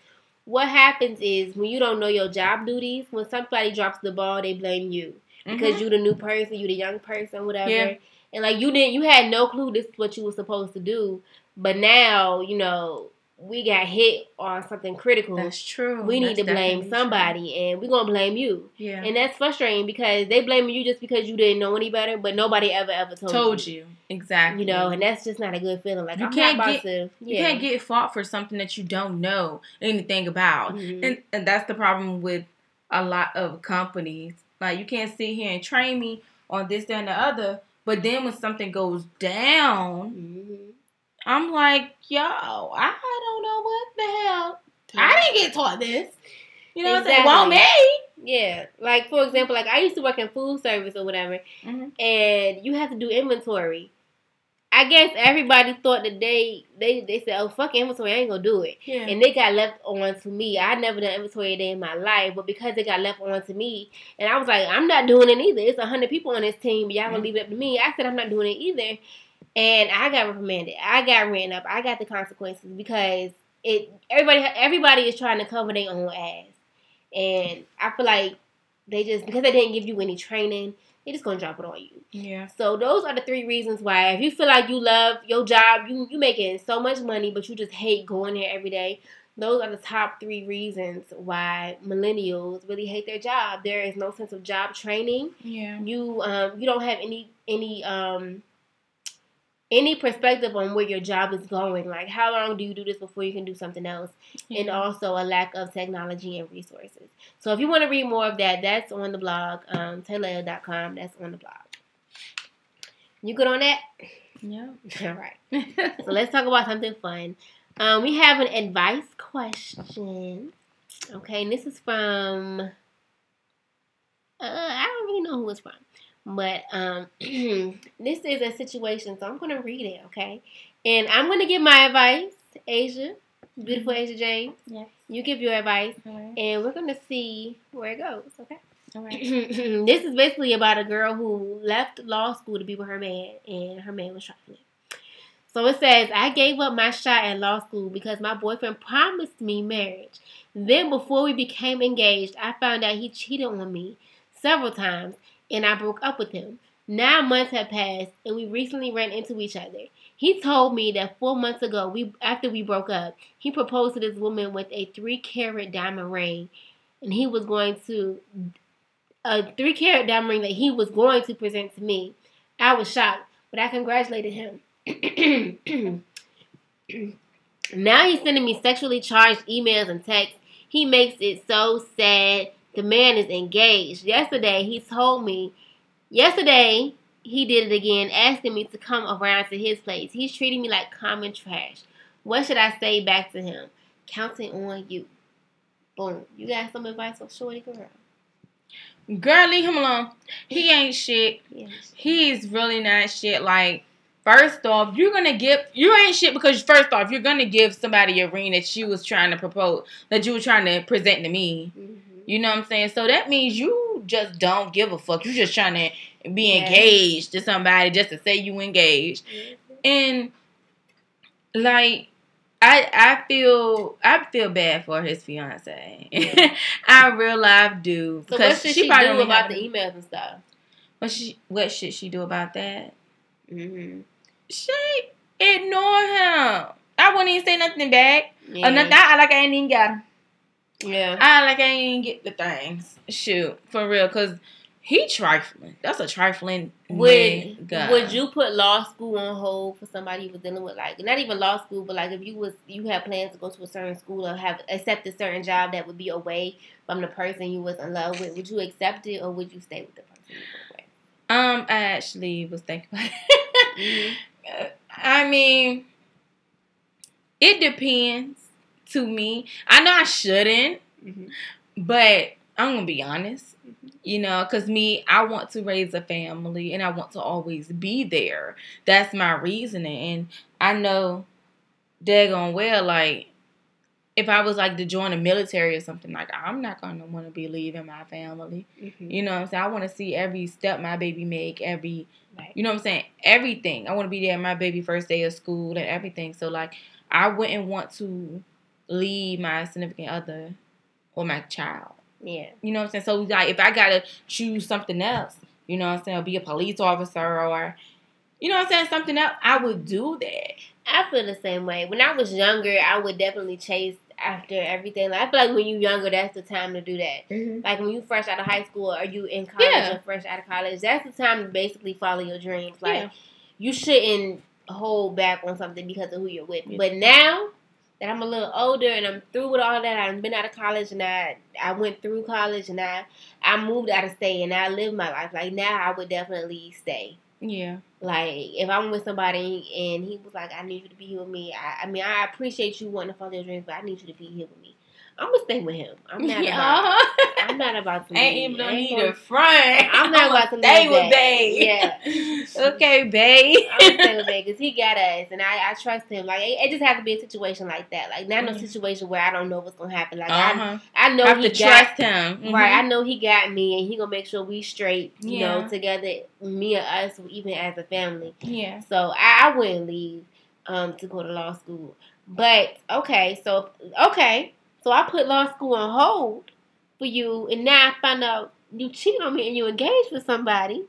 what happens is when you don't know your job duties, when somebody drops the ball, they blame you because Mhm. you the new person, you're the young person, whatever. Yeah. And like you didn't, you had no clue this is what you were supposed to do, but now you know we got hit on something critical. that's true. we need That's to blame definitely true. somebody, and we're gonna blame you. Yeah. And that's frustrating because they blame you just because you didn't know any better, but nobody ever ever told, told you exactly. You know, and that's just not a good feeling. Like You I'm can't not get- to. you can't get fought for something that you don't know anything about. Mhm. And and that's the problem with a lot of companies. Like you can't sit here and train me on this that, and the other, but then when something goes down, Mhm. I'm like, yo, I don't know what the hell. I didn't get taught this. You know what I'm saying? Well, me. Yeah, like for example, like I used to work in food service or whatever, Mhm. and you have to do inventory. I guess everybody thought that they they they said, "Oh fuck inventory, I ain't gonna do it," Yeah. and they got left on to me. I never done inventory a day in my life, but because they got left on to me, and I was like, "I'm not doing it either." It's a hundred people on this team, but y'all gonna Mhm. leave it up to me. I said, "I'm not doing it either," and I got reprimanded. I got ran up. I got the consequences because it everybody everybody is trying to cover their own ass. And I feel like they just because they didn't give you any training, they just gonna drop it on you. yeah. So those are the three reasons why if you feel like you love your job, you you making so much money, but you just hate going there every day. Those are the top three reasons why millennials really hate their job. There is no sense of job training. Yeah. You um you don't have any any um any perspective on where your job is going. Like how long do you do this before you can do something else? and also a lack of technology and resources. So if you want to read more of that, that's on the blog, um, taylor.com. That's on the blog. You good on that? Yeah. All right. So let's talk about something fun. Um, we have an advice question. Okay, and this is from. Uh, I don't really know who it's from, but um, this is a situation, so I'm gonna read it. Okay, and I'm gonna give my advice, Asia, beautiful Asia James. Yes. You give your advice, right. and we're gonna see where it goes. Okay. All right. this is basically about a girl who left law school to be with her man, and her man was trifling. So it says, I gave up my shot at law school because my boyfriend promised me marriage. Then, before we became engaged, I found out he cheated on me several times, and I broke up with him. Nine months had passed, and we recently ran into each other. He told me that four months ago, we after we broke up, he proposed to this woman with a three carat diamond ring, and he was going to a three carat diamond ring that he was going to present to me. I was shocked, but I congratulated him. now he's sending me sexually charged emails and texts. He makes it so sad. The man is engaged. Yesterday, he told me, yesterday, he did it again, asking me to come around to his place. He's treating me like common trash. What should I say back to him? Counting on you. Boom. You got some advice for Shorty Girl? Girl, leave him alone. He ain't shit. He's really not shit. Like, first off, you're gonna give you ain't shit because first off, you're gonna give somebody a ring that you was trying to propose, that you were trying to present to me. Mhm. You know what I'm saying? So that means you just don't give a fuck. You just trying to be Yes. engaged to somebody just to say you engaged. And like I I feel I feel bad for his fiance. Yeah. I real life do So what should she, probably do about the emails and stuff? what she what should she do about that? Mm-hmm. She ignore him. I wouldn't even say nothing back. Yeah. Or nothing. I like I ain't even got him. Yeah. I like I ain't get the things. Shoot, for real, cause he trifling. That's a trifling Would nigga. Would you put law school on hold for somebody you was dealing with? Like not even law school, but like if you was you had plans to go to a certain school or have accept a certain job that would be away from the person you was in love with, would you accept it or would you stay with the person you were with? Um, I actually was thinking about it. Mhm. I mean, it depends to me. I know I shouldn't, Mhm. but I'm gonna be honest. You know, cause me, I want to raise a family and I want to always be there. That's my reasoning, and I know, daggone well, like if I was like to join the military or something, like I'm not gonna want to be leaving my family. Mhm. You know what I'm saying? I want to see every step my baby make, every, Right. you know what I'm saying? Everything. I want to be there my baby first day of school and everything. So like, I wouldn't want to leave my significant other or my child. Yeah. You know what I'm saying? So like, if I gotta choose something else, you know what I'm saying, or be a police officer or, you know what I'm saying, something else, I would do that. I feel the same way. When I was younger, I would definitely chase after everything. Like, I feel like when you're younger, that's the time to do that. Mm-hmm. Like when you fresh out of high school or you in college Yeah. or fresh out of college, that's the time to basically follow your dreams. Like Yeah. you shouldn't hold back on something because of who you're with. Yeah. But now that I'm a little older and I'm through with all that, I've been out of college and I I went through college and I I moved out of state and I lived my life. Like now I would definitely stay. Yeah. Like if I'm with somebody and he was like, I need you to be here with me. I, I mean, I appreciate you wanting to follow your dreams, but I need you to be here with me. I'm gonna stay with him. I'm not about. Uh-huh. I'm not about to. Ain't leave. even I ain't need gonna- a front. I'm not about to stay with babe. Yeah. okay, babe. I'm gonna stay with him because he got us, and I, I trust him. Like it, it just has to be a situation like that. Like not no Mhm. situation where I don't know what's gonna happen. Like uh-huh. I, I know Have he to got trust him. Mhm. right. I know he got me, and he gonna make sure we straight. You Yeah. know, together, me and us, even as a family. Yeah. So I, I wouldn't leave um, to go to law school. But okay, so okay, so I put law school on hold for you, and now I find out you cheat on me and you engaged with somebody.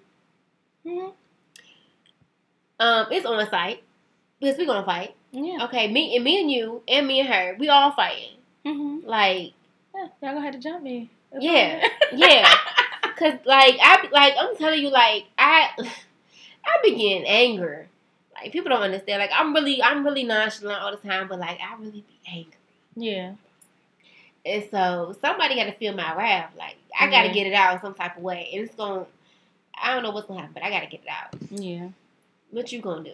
Mhm. Um, it's on a site because we're gonna fight. Yeah. Okay, me and me and you and me and her, we all fighting. Mm-hmm. Like Yeah. Y'all gonna have to jump me. That's Yeah. yeah, cause like I like I'm telling you, like I I begin anger. Like people don't understand. Like I'm really I'm really nonchalant all the time, but like I really be angry. yeah. And so somebody got to feel my wrath. Like I got to Yeah. get it out in some type of way, and it's going. to I don't know what's gonna happen, but I got to get it out. Yeah. What you gonna do?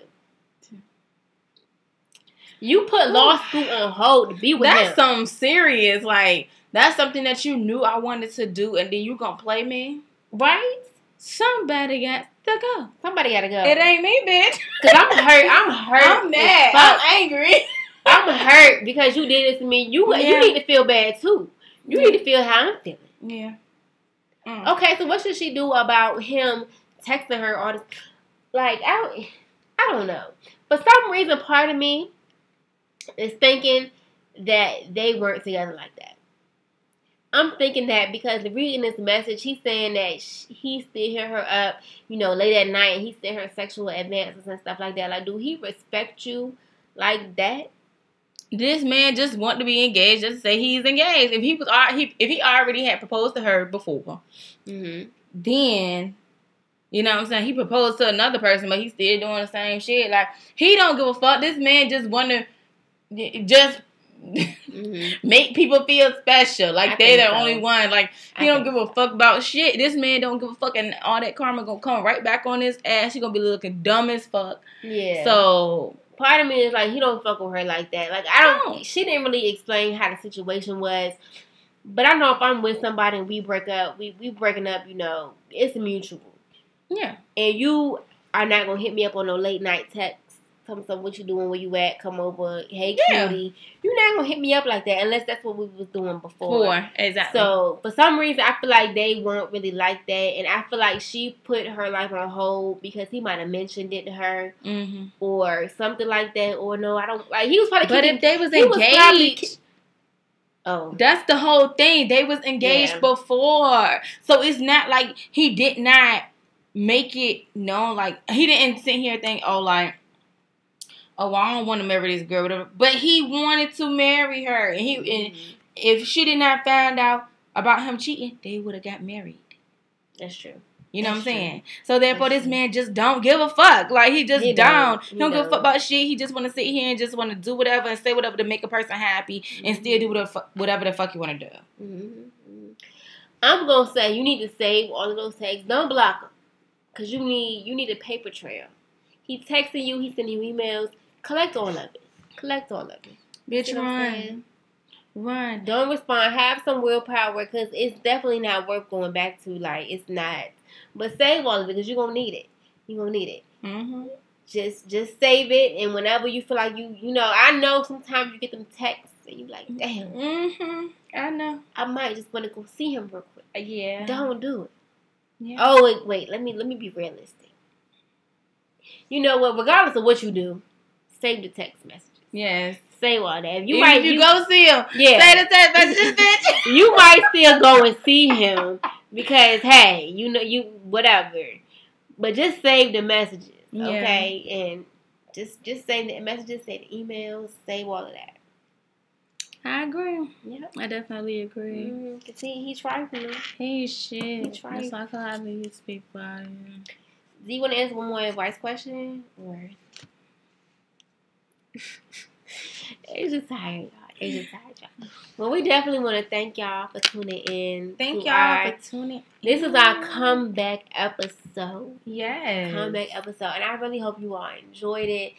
You put law school on hold to be with That's him. something serious. Like that's something that you knew I wanted to do, and then you gonna play me. right? Somebody got to go. Somebody got to go. It ain't me, bitch. Cause I'm hurt. I'm hurt. I'm mad. I'm angry. I'm hurt because you did this to me. You Yeah. you need to feel bad too. You Yeah. need to feel how I'm feeling. Yeah. Mm. Okay, so what should she do about him texting her all this? Like I don't, I don't know. For some reason, part of me is thinking that they weren't together like that. I'm thinking that because reading this message, he's saying that sh- he still hit her up, you know, late at night, and he sent her sexual advances and stuff like that. Like, do he respect you like that? This man just want to be engaged. Just say he's engaged. If he was, he if he already had proposed to her before, Mm-hmm. then you know what I'm saying he proposed to another person, but he's still doing the same shit. Like he don't give a fuck. This man just want to just Mm-hmm. make people feel special. Like I they the so. only one. Like I he don't give a fuck about shit. This man don't give a fuck, and all that karma gonna come right back on his ass. He gonna be looking dumb as fuck. Yeah. So part of me is like he don't fuck with her like that. Like I don't. No. She didn't really explain how the situation was, but I know if I'm with somebody and we break up, we we breaking up. You know, it's mutual, yeah, and you are not gonna hit me up on no late night text. Tell me something, what you doing, where you at, come over, hey Yeah. cutie. You're not gonna hit me up like that unless that's what we was doing before. four exactly. So for some reason, I feel like they weren't really like that, and I feel like she put her life on hold because he might have mentioned it to her hmm or something like that, or no, I don't like. He was probably But keeping, if they was he was engaged. oh, That's the whole thing. They was engaged Yeah. before. So it's not like he did not make it known like he didn't sit here and think, oh like oh I don't want to marry this girl, whatever. But he wanted to marry her. And he and Mhm. if she did not find out about him cheating, they would have got married. that's true. You know That's what I'm true. saying? So therefore, That's this true. man just don't give a fuck. Like he just He down. don't. He He don't give a fuck about shit. He just want to sit here and just want to do whatever and say whatever to make a person happy and Mm-hmm. still do whatever whatever the fuck you want to do. Mhm. I'm gonna say you need to save all of those texts. Don't block them, cause you need you need a paper trail. He texting you. He sending you emails. Collect all of it. Collect all of it. Bitch, run. Run. Don't respond. Have some willpower because it's definitely not worth going back to. Like it's not. But save all of it because you're gonna need it. You're gonna need it. Mm-hmm. Just just save it, and whenever you feel like you you know, I know sometimes you get them texts and you like, damn, Mm-hmm. I know. I might just want to go see him real quick. Yeah. Don't do it. Yeah. Oh wait, wait. Let me let me be realistic. You know what? Regardless of what you do, save the text messages. Yes. Save all that. You You might if you, go see him. Yeah. Say the text messages, bitch. you might still go and see him because hey, you know you whatever. But just save the messages, Yeah. okay? And just just save the messages, save the emails, save all of that. I agree. Yeah, I definitely agree. Mm-hmm. Cause he he's trifling. He shit. He tried. That's like a lot of these people out here. Do you want to answer one more advice question or? It's just tired, y'all. It's just tired, y'all. Well, we definitely want to thank y'all for tuning in. Thank y'all our- for tuning. This is our comeback episode. Yes. Comeback episode, and I really hope you all enjoyed it.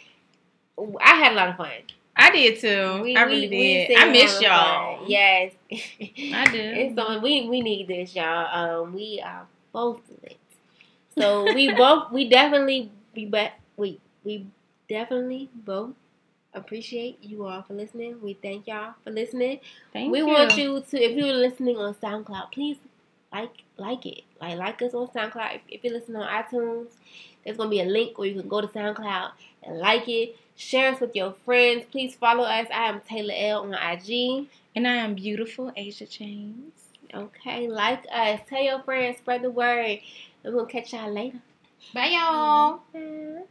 I had a lot of fun. I did too. We- I really we did. I miss y'all. fun. Yes, I do. It's so we we need this, y'all. Um, we are both of lit. So we both we definitely we but we we definitely both appreciate you all for listening. We thank y'all for listening. Thank we you. want you to if you're listening on SoundCloud, please like like it. Like like us on SoundCloud. If, if you're listening on iTunes, there's gonna be a link where you can go to SoundCloud and like it. Share us with your friends. Please follow us. I am Taylor L on IG. And I am beautiful Asia James. Okay, like us. Tell your friends, spread the word. And we'll catch y'all later. Bye, y'all. Bye.